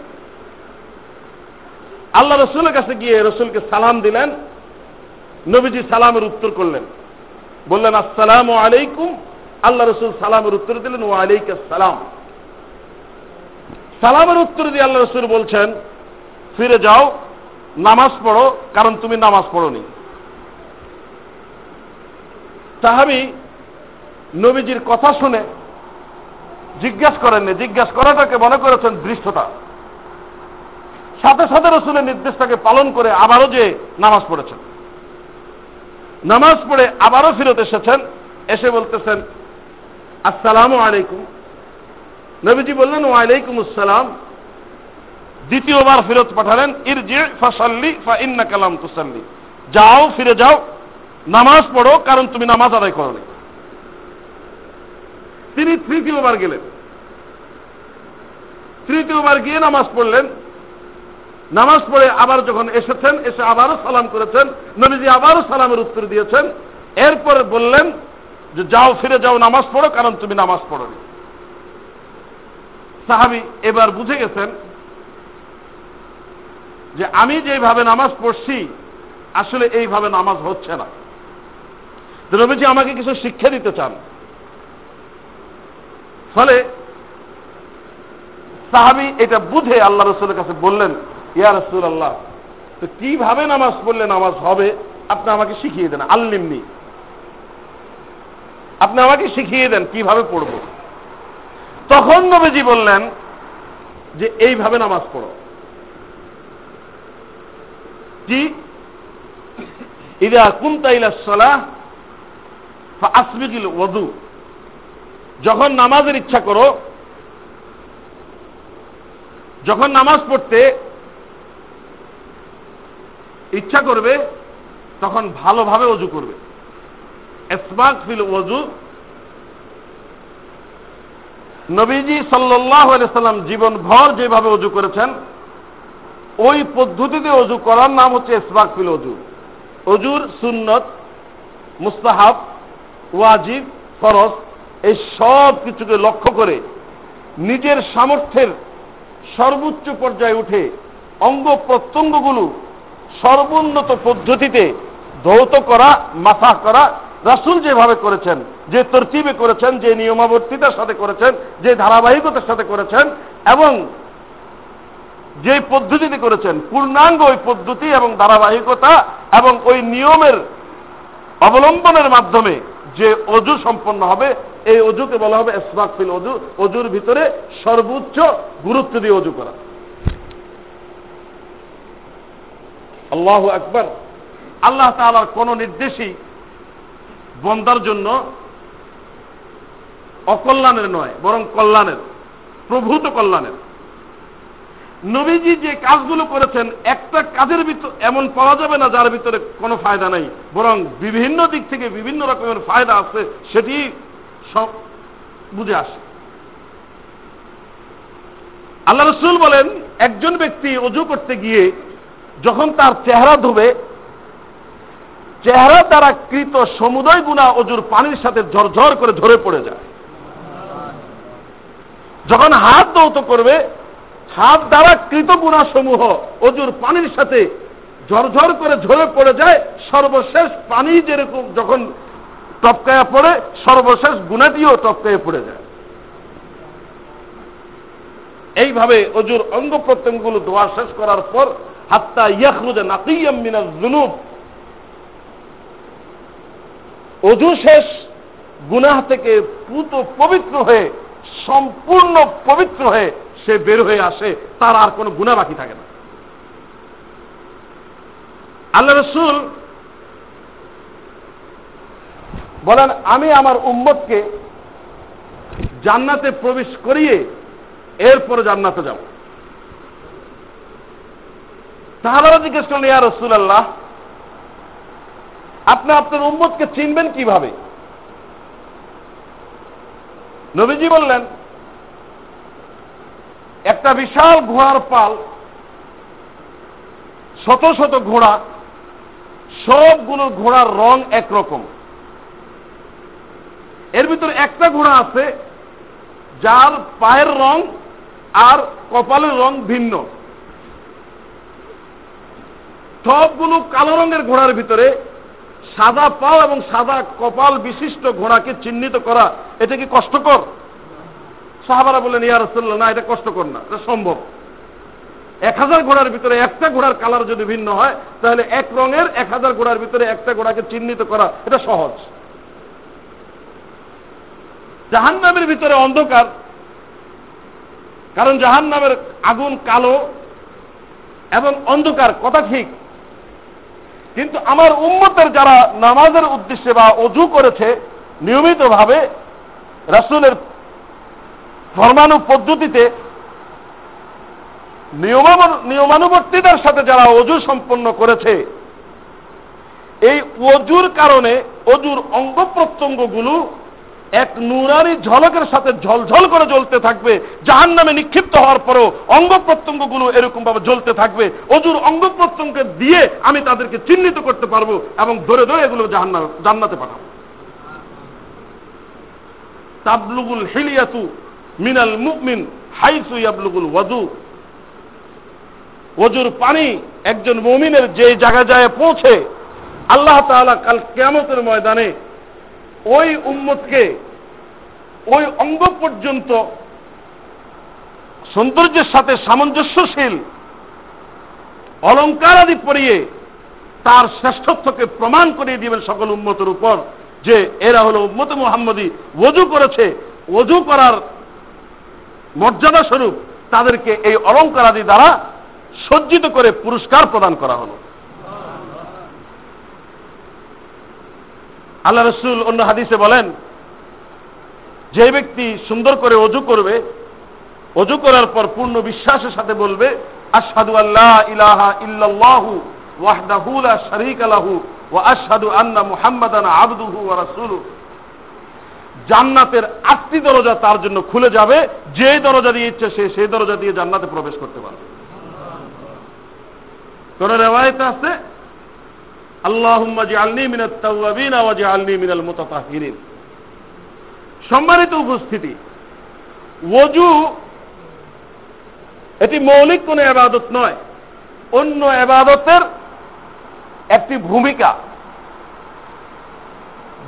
আল্লাহ রসুলের কাছে গিয়ে রসুলকে সালাম দিলেন। নবীজি সালামের উত্তর করলেন। বললেন, আসসালাম আলাইকুম। আল্লাহ রসুল সালামের উত্তর দিলেন ও আলাইক সালাম। সালামের উত্তর দিয়ে আল্লাহ রসুল বলছেন, ফিরে যাও, নামাজ পড়ো, কারণ তুমি নামাজ পড়নি। সাহাবি নবীজির কথা শুনে জিজ্ঞাসা করেননি জিজ্ঞাসা করাটাকে মনে করেছেন দৃষ্টতা। সাথে সাথে রসুলের নির্দেশটাকে পালন করে আবারও যে নামাজ পড়েছেন। নামাজ পড়ে আবারও ফিরত এসেছেন, এসে বলতেছেন আসসালাম আলাইকুম। নবীজি বললেন, ওয়ালাইকুম আসসালাম। দ্বিতীয়বার ফিরত পাঠালেন, ইরজি ফাসাল্লি ফা ইন্না কালাম তুসাল্লি। যাও, ফিরে যাও, নামাজ পড়ো, কারণ তুমি নামাজ আদায় করো তিনি তৃতীয়বার গেলেন। তৃতীয়বার গিয়ে নামাজ পড়লেন। নামাজ পড়ে আবার যখন এসেছেন, এসে আবারও সালাম করেছেন। নবীজি আবারও সালামের উত্তর দিয়েছেন। এরপরে বললেন যে যাও, ফিরে যাও, নামাজ পড়ো, কারণ তুমি নামাজ পড়ো সাহাবি এবার বুঝে গেছেন যে আমি যেভাবে নামাজ পড়ছি, আসলে এইভাবে নামাজ হচ্ছে না। নবীজি আমাকে কিছু শিক্ষা দিতে চান। ফলে সাহাবি এটা বুঝে আল্লাহ রসুলের কাছে বললেন, ইয়া রসুল আল্লাহ তো কীভাবে নামাজ পড়লে নামাজ হবে? আপনি আমাকে শিখিয়ে দেন, আল্লিমনি। আপনি আমাকে শিখিয়ে দেন কীভাবে পড়ব। তখন নবীজি বললেন যে, এইভাবে নামাজ পড়ো। কি? ইদা কুন্তাইলা সলাহ আসবিকিল ওদু যখন নামাজের ইচ্ছা করো, যখন নামাজ পড়তে ইচ্ছা করবে, তখন ভালোভাবে অজু করবে। এসবাক ফিল অজু নবীজি সাল্লাহ সাল্লাম জীবন ভর যেভাবে অজু করেছেন, ওই পদ্ধতিতে অজু করার নাম হচ্ছে এসবাক ফিল অজু অজুর সুন্নত, মুস্তাহাব, ওয়াজিব, ফরজ, এই সব কিছুকে লক্ষ্য করে নিজের সামর্থ্যের সর্বোচ্চ পর্যায়ে উঠে অঙ্গ প্রত্যঙ্গগুলো সর্বোন্নত পদ্ধতিতে ধৌত করা মাথা করা রাসুল যেভাবে করেছেন, যে তরতিবে করেছেন, যে নিয়মাবর্তিতার সাথে করেছেন, যে ধারাবাহিকতার সাথে করেছেন, এবং যে পদ্ধতিতে করেছেন, পূর্ণাঙ্গ ওই পদ্ধতি এবং ধারাবাহিকতা এবং ওই নিয়মের অবলম্বনের মাধ্যমে যে অজু সম্পন্ন হবে, এই অজুকে বলা হবে এসবাকফিল অজু, অজুর ভিতরে সর্বোচ্চ গুরুত্ব দিয়ে অজু করা। আল্লাহ আকবর। আল্লাহ তালার কোন নির্দেশই বন্দার জন্য অকল্যাণের নয়, বরং কল্যাণের, প্রভূত কল্যাণের। নবীজি যে কাজগুলো করেছেন, একটা কাজের ভিতর এমন পাওয়া যাবে না যার ভিতরে কোনো ফায়দা নাই, বরং বিভিন্ন দিক থেকে বিভিন্ন রকমের ফায়দা আছে, সেটি সব বুঝে আসে। আল্লাহ রসুল বলেন, একজন ব্যক্তি অজু করতে গিয়ে যখন তার চেহারা ধোবে চেহারা দ্বারা কৃত সমুদয় গুণা অজুর পানির সাথে ঝরঝর করে ঝরে পড়ে যায়। যখন হাত দৌত করবে, হাত দ্বারা কৃত গুণা সমূহ অজুর পানির সাথে ঝরঝর করে ঝরে পড়ে যায়, সর্বশেষ পানি যেরকম যখন টপকায়া পড়ে, সর্বশেষ গুণাটিও টপকায়ে পড়ে যায়। এইভাবে অজুর অঙ্গ প্রত্যঙ্গগুলো দোয়া শেষ করার পর, হাত্তা ইয়াখরুজে নাকিয়াম মিনাল জুনুব অজু শেষ, গুনাহ থেকে পুত পবিত্র হয়ে, সম্পূর্ণ পবিত্র হয়ে সে বের হয়ে আসে, তার আর কোনো গুণা বাকি থাকে না। আল্লাহ রসুল বলেন, আমি আমার উম্মতকে জান্নাতে প্রবেশ করিয়ে এরপরে জান্নাতে যাব। তাহলে জিজ্ঞেস করলেন, ইয়া রসুল আল্লাহ আপনি আপনার উম্মতকে চিনবেন কীভাবে? নবীজি বললেন, একটা বিশাল ঘোড়ার পাল, শত শত ঘোড়া, সবগুলো ঘোড়ার রং একরকম। এর ভিতরে একটা ঘোড়া আছে, যার পায়ের রং আর কপালের রং ভিন্ন। সবগুলো কালো রঙের ঘোড়ার ভিতরে সাদা পাও এবং সাদা কপাল বিশিষ্ট ঘোড়াকে চিহ্নিত করা, এটা কি কষ্টকর? সাহাবারা বললেন, ইয়া রসল্লা না, এটা কষ্টকর না, এটা সম্ভব। এক হাজার ঘোড়ার ভিতরে একটা ঘোড়ার কালার যদি ভিন্ন হয়, তাহলে এক রঙের এক হাজার ঘোড়ার ভিতরে একটা ঘোড়াকে চিহ্নিত করা, এটা সহজ। জাহান নামের ভিতরে অন্ধকার, কারণ জাহান নামের আগুন কালো এবং অন্ধকার, কথা ঠিক। কিন্তু আমার উম্মতের যারা নামাজের উদ্দেশ্যে বা অজু করেছে, নিয়মিতভাবে রাসুলের ধর্মানু পদ্ধতিতে নিয়মানুবর্তিতার সাথে যারা অজু সম্পন্ন করেছে, এই অজুর কারণে, অজুর অঙ্গ প্রত্যঙ্গগুলো এক নুরানি ঝলকের সাথে ঝলঝল করে জ্বলতে থাকবে। জাহান নামে নিক্ষিপ্ত হওয়ার পরও অঙ্গ প্রত্যঙ্গগুলো এরকম ভাবে জ্বলতে থাকবে। অজুর অঙ্গ প্রত্যঙ্গকে দিয়ে আমি তাদেরকে চিহ্নিত করতে পারব এবং ধরে ধরে এগুলো জান্নাতে পাঠাবো। তাবলুগুল হিলিয়াতু মিনাল মুকমিন হাইসু ইয়াবলুগুল ওয়াদু ওজুর পানি একজন মমিনের যে জায়গা যায় পৌঁছে, আল্লাহ তাআলা কাল কেয়ামতের ময়দানে ওই উম্মতকে, ওই অঙ্গ পর্যন্ত সৌন্দর্যের সাথে সামঞ্জস্যশীল অলঙ্কার আদি পরিয়ে তার শ্রেষ্ঠত্বকে প্রমাণ করিয়ে দিবেন সকল উম্মতের উপর যে এরা হলো উম্মত মোহাম্মদী। ওজু করেছে ওজু করার মর্যাদা স্বরূপ তাদেরকে এই অলঙ্কার আদি দ্বারা সজ্জিত করে পুরস্কার প্রদান করা হলো। আল্লাহ রসুল অন্য হাদিসে বলেন, যে ব্যক্তি সুন্দর করে অজু করবে, অজু করার পর পূর্ণ বিশ্বাসের সাথে বলবে, আশহাদু আল্লাহ ইলাহা ইল্লাল্লাহু ওয়াহদাহু আবদুহু জান্নাতের আটটি দরজা তার জন্য খুলে যাবে, যে দরজা দিয়ে ইচ্ছে সে সেই দরজা দিয়ে জান্নাতে প্রবেশ করতে পারবে। কোন রেওয়ায়তে আছে? সম্মানিত উপস্থিতি, ওযু এটি মৌলিক কোনো এবাদত নয়, অন্য এবাদতের একটি ভূমিকা।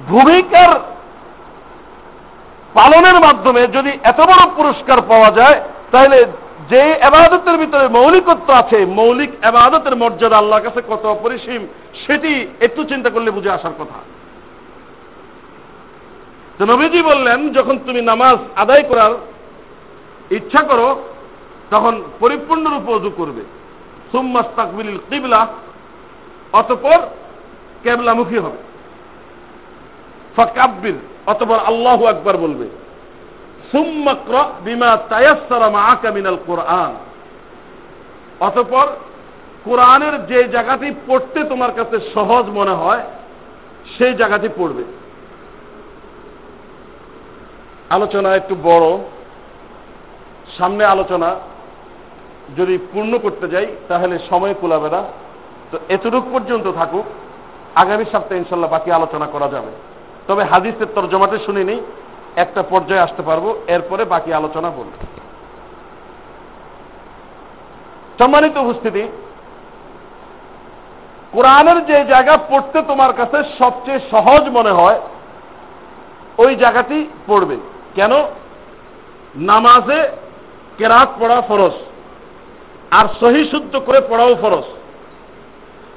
ভূমিকার পালনের মাধ্যমে যদি এত বড় পুরস্কার পাওয়া যায়, তাহলে যে এবাদতের ভিতরে মৌলিকত্ব আছে, মৌলিক এবাদতের মর্যাদা আল্লাহর কাছে কত অপরিসীম, সেটি একটু চিন্তা করলে বুঝে আসার কথা। তো নবীজি বললেন, যখন তুমি নামাজ আদায় করার ইচ্ছা করো, তখন পরিপূর্ণ রূপে অজু করবে। সুম্মাস তাকবিল কিবলা, অতপর কেবলামুখী হবে। ফকাব্বির, অতপর আল্লাহ একবার বলবে। অতপর কোরআনের যে জায়গাটি পড়তে তোমার কাছে সহজ মনে হয়, সেই জায়গাটি পড়বে। আলোচনা একটু বড়। সামনে আলোচনা, যদি পূর্ণ করতে যাই, তাহলে সময় কুলাবে না। তো এতটুক পর্যন্ত থাকুক। আগামী সপ্তাহে ইনশাল্লাহ বাকি আলোচনা করা যাবে। তবে হাদিসের তর্জমাতে শুনিনি। একটা পর্যায়ে আসতে পারব, এরপরে বাকি আলোচনা বলব। সম্মানিত উপস্থিতি, কোরআনের যে জায়গা পড়তে তোমার কাছে সবচেয়ে সহজ মনে হয়, ওই জায়গাটি পড়বে। কেন? নামাজে কেরাত পড়া ফরস আর সহি শুদ্ধ করে পড়াও ফরস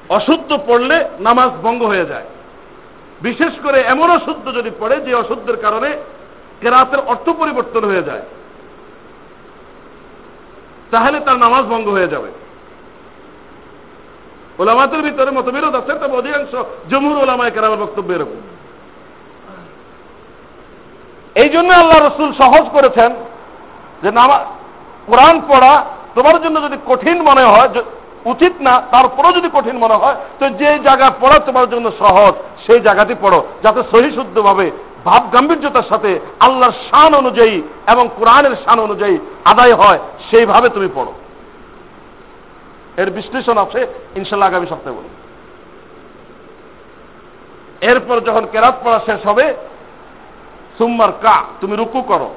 অশুদ্ধ পড়লে নামাজ ভঙ্গ হয়ে যায়। বিশেষ করে এমন অশুদ্ধ যদি পড়ে যে অশুদ্ধের কারণে কেরাতের অর্থ পরিবর্তন হয়ে যায়। তাহলে তার নামাজ ভঙ্গ হয়ে যাবে। ওলামাতের ভিতরে মতবিরোধ আছে, তবে অধিকাংশ জমুর ওলামায় কেরামের বক্তব্য এরকম। এই জন্য আল্লাহ রসুল সহজ করেছেন যে নামা কোরআন পড়া তোমার জন্য যদি কঠিন মনে হয় উচিত না, তারপরেও যদি কঠিন মনে হয়, তো যে জায়গা পড়া তোমার জন্য সহজ, সেই জায়গাটি পড়ো, যাতে সহি শুদ্ধভাবে ভাব গাম্ভীর্যতার সাথে আল্লাহর শান অনুযায়ী এবং কোরআনের শান অনুযায়ী আদায় হয়, সেইভাবে তুমি পড়ো। এর বিশ্লেষণ আছে, ইনশাল্লাহ আগামী সপ্তাহে বলি এরপর যখন কেরাত পড়া শেষ হবে, সুম্মার কা, তুমি রুকু করো।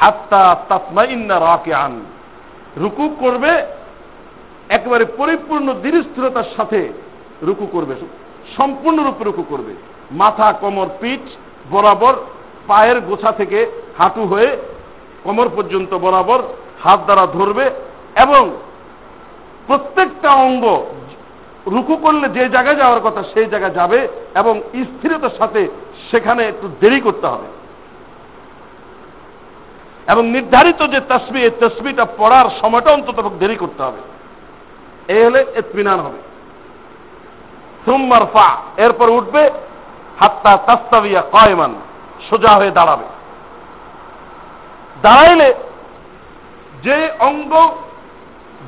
হাত্তা তাতমাইন্না রাকে আন রুকু করবে, একেবারে পরিপূর্ণ দৃঢ়স্থিরতার সাথে রুকু করবে, সম্পূর্ণরূপে রুকু করবে। মাথা, কোমর, পিঠ বরাবর পায়ের গোছা থেকে হাঁটু হয়ে কোমর পর্যন্ত বরাবর হাত দ্বারা ধরবে এবং প্রত্যেকটা অঙ্গ রুকু করলে যে জায়গায় যাওয়ার কথা সেই জায়গায় যাবে এবং স্থিরতার সাথে সেখানে একটু দেরি করতে হবে। এবং নির্ধারিত যে তসবি, এই তসবিটা পড়ার সময়টা অন্তত দেরি করতে হবে। এই হলে এতমিনান হবে। সুম্মার ফা এরপর উঠবে হাত্তা তাস্তাবিয়া কয়মান, সোজা হয়ে দাঁড়াবে। দাঁড়াইলে যে অঙ্গ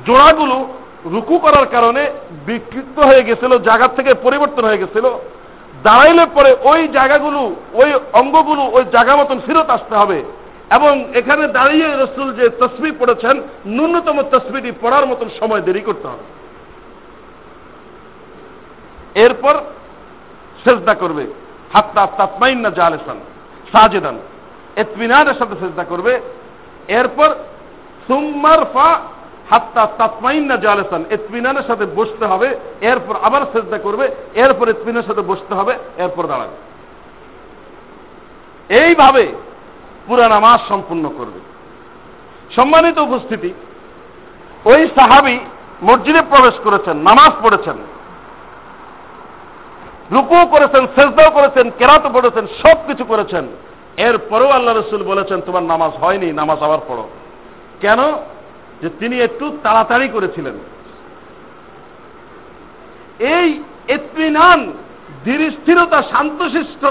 জোড়াগুলো রুকু করার কারণে বিকৃত হয়ে গেছিল জায়গা থেকে পরিবর্তন হয়ে গেছিল, দাঁড়াইলে পরে ওই জায়গাগুলো, ওই অঙ্গগুলো ওই জায়গা মতন ফিরত আসতে হবে। এবং এখানে দাঁড়িয়ে রসুল যে তসবি পড়েছেন, ন্যূনতম তসবিটি পড়ার মতন সময় দেরি করতে হবে। এরপর সেজদা করবে। হাত্তা তাতমাইন না জালেসান, সাজেদান। এতমিনানের সাথে সেজদা করবে। এরপর সুম্মার ফা হাত্তা তাতমাইন না জালেসান এতমিনানের সাথে বসতে হবে। এরপর আবার সেজদা করবে। এরপর এতমিনের সাথে বসতে হবে। এরপর দাঁড়াবে। এইভাবে পুরা নামাজ সম্পূর্ণ করবে। সম্মানিত উপস্থিতি, ওই সাহাবি মসজিদে প্রবেশ করেছেন, নামাজ পড়েছেন। রুকু করেছেন, সেজদাও করেছেন, কেরাতো পড়েছেন সব কিছু করেছেন। এরপরেও আল্লাহ রসুল বলেছেন, তোমার নামাজ হয়নি, নামাজ আবার পড়ো। কেন? যে তিনি একটু তাড়াতাড়ি করেছিলেন। এই এতমিনান ধীর স্থিরতা শান্তশিষ্ট,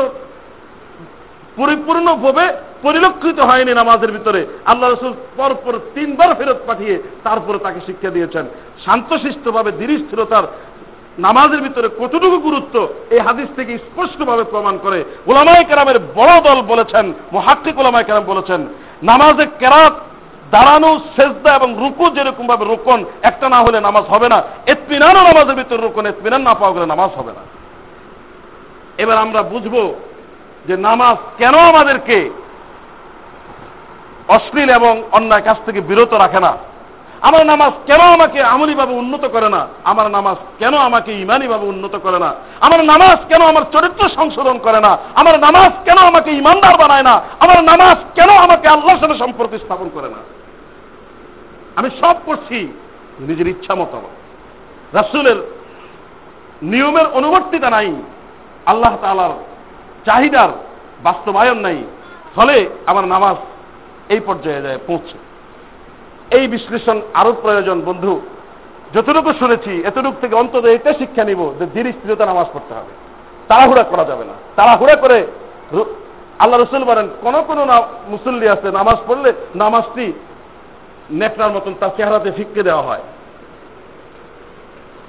পরিপূর্ণভাবে পরিলক্ষিত হয়নি নামাজের ভিতরে। আল্লাহ রসুল পরপর তিনবার ফেরত পাঠিয়ে তারপরে তাকে শিক্ষা দিয়েছেন। শান্তশিষ্টভাবে ধীর স্থিরতার নামাজের ভিতরে কতটুকু গুরুত্ব, এই হাদিস থেকে স্পষ্টভাবে প্রমাণ করে ওলামায় কেরামের বড় দল বলেছেন মহাত্মিক ওলামায় কেরাম বলেছেন, নামাজে কেরাত, দাঁড়ানো, সেজদা এবং রুকু যেরকম ভাবে রোকন, একটা না হলে নামাজ হবে না। এতমিনানও নামাজের ভিতরে রোকন, এতমিনান না পাওয়া গেলে নামাজ হবে না। এবার আমরা বুঝব যে নামাজ কেন আমাদেরকে অশ্লীল এবং অন্যায় কাছ থেকে বিরত রাখে না। আমার নামাজ কেন আমাকে আমলিভাবে উন্নত করে না? আমার নামাজ কেন আমাকে ইমানিভাবে উন্নত করে না? আমার নামাজ কেন আমার চরিত্র সংশোধন করে না? আমার নামাজ কেন আমাকে ইমানদার বানায় না? আমার নামাজ কেন আমাকে আল্লাহর সাথে সম্পর্ক স্থাপন করে না? আমি সব করছি নিজের ইচ্ছা মতো। রাসুলের নিয়মের অনুবর্তিতা নাই। আল্লাহ তালার চাহিদার বাস্তবায়ন নাই। ফলে আমার নামাজ এই পর্যায়ে যায়, পৌঁছে। এই বিশ্লেষণ আরও প্রয়োজন, বন্ধু। যতটুকু শুনেছি, এতটুকু থেকে অন্তত এটা শিক্ষা নিব যে ধীর স্থিরতা নামাজ পড়তে হবে। তাড়াহুড়া করা যাবে না। তাড়াহুড়া করে আল্লাহ রসুল বলেন, কোন কোন মুসল্লি আছে, নামাজ পড়লে নামাজটি নেকড়ার মতন তার চেহারাতে ফিক্কে দেওয়া হয়।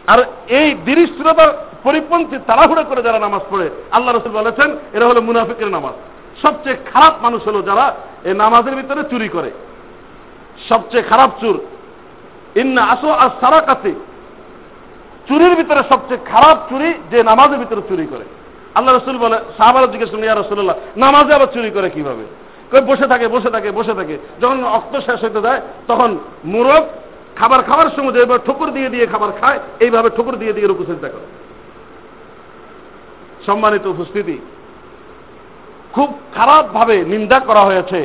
আর এই দৃঢ়তার পরিপন্থী তাড়াহুড়ো করে যারা নামাজ পড়ে, আল্লাহ রসুল বলেছেন, এরা হলো মুনাফিকের নামাজ। সবচেয়ে খারাপ মানুষ হলো যারা এই নামাজের ভিতরে চুরি করে। সবচেয়ে খারাপ চুর। ইন্না আসো আর সারাকাতে চুরির ভিতরে সবচেয়ে খারাপ চুরি যে নামাজের ভিতরে চুরি করে। আল্লাহ রসুল বলে, সাহাবার জিজ্ঞেস করলেন, ইয়া রসুল্লাহ নামাজে আবার চুরি করে কীভাবে? বসে থাকে বসে থাকে বসে থাকে। যখন অক্ত শেষ হতে যায়, তখন মুরগ খাবার খাওয়ার সময় এবার ঠুকুর দিয়ে দিয়ে খাবার খায়, এইভাবে ঠুকুর দিয়ে দিয়ে রুকু চিন্তা করে। সম্মানিত উপস্থিতি, খুব খারাপভাবে নিন্দা করা হয়েছে,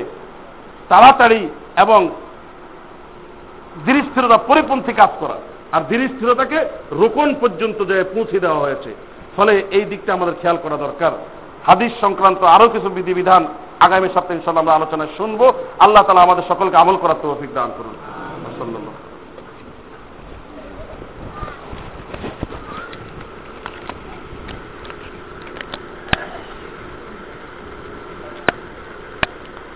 তাড়াতাড়ি এবং ধীরস্থিরতা পরিপন্থী কাজ করা। আর ধীরস্থিরতাকে রোকন পর্যন্ত যে পৌঁছে দেওয়া হয়েছে, ফলে এই দিকটা আমাদের খেয়াল করা দরকার। হাদিস সংক্রান্ত আরও কিছু বিধিবিধান আগামী সপ্তাহে ইনশাল্লাহ আমরা আলোচনায় শুনব। আল্লাহ তালা আমাদের সকলকে আমল করার তৌফিক দান করুন।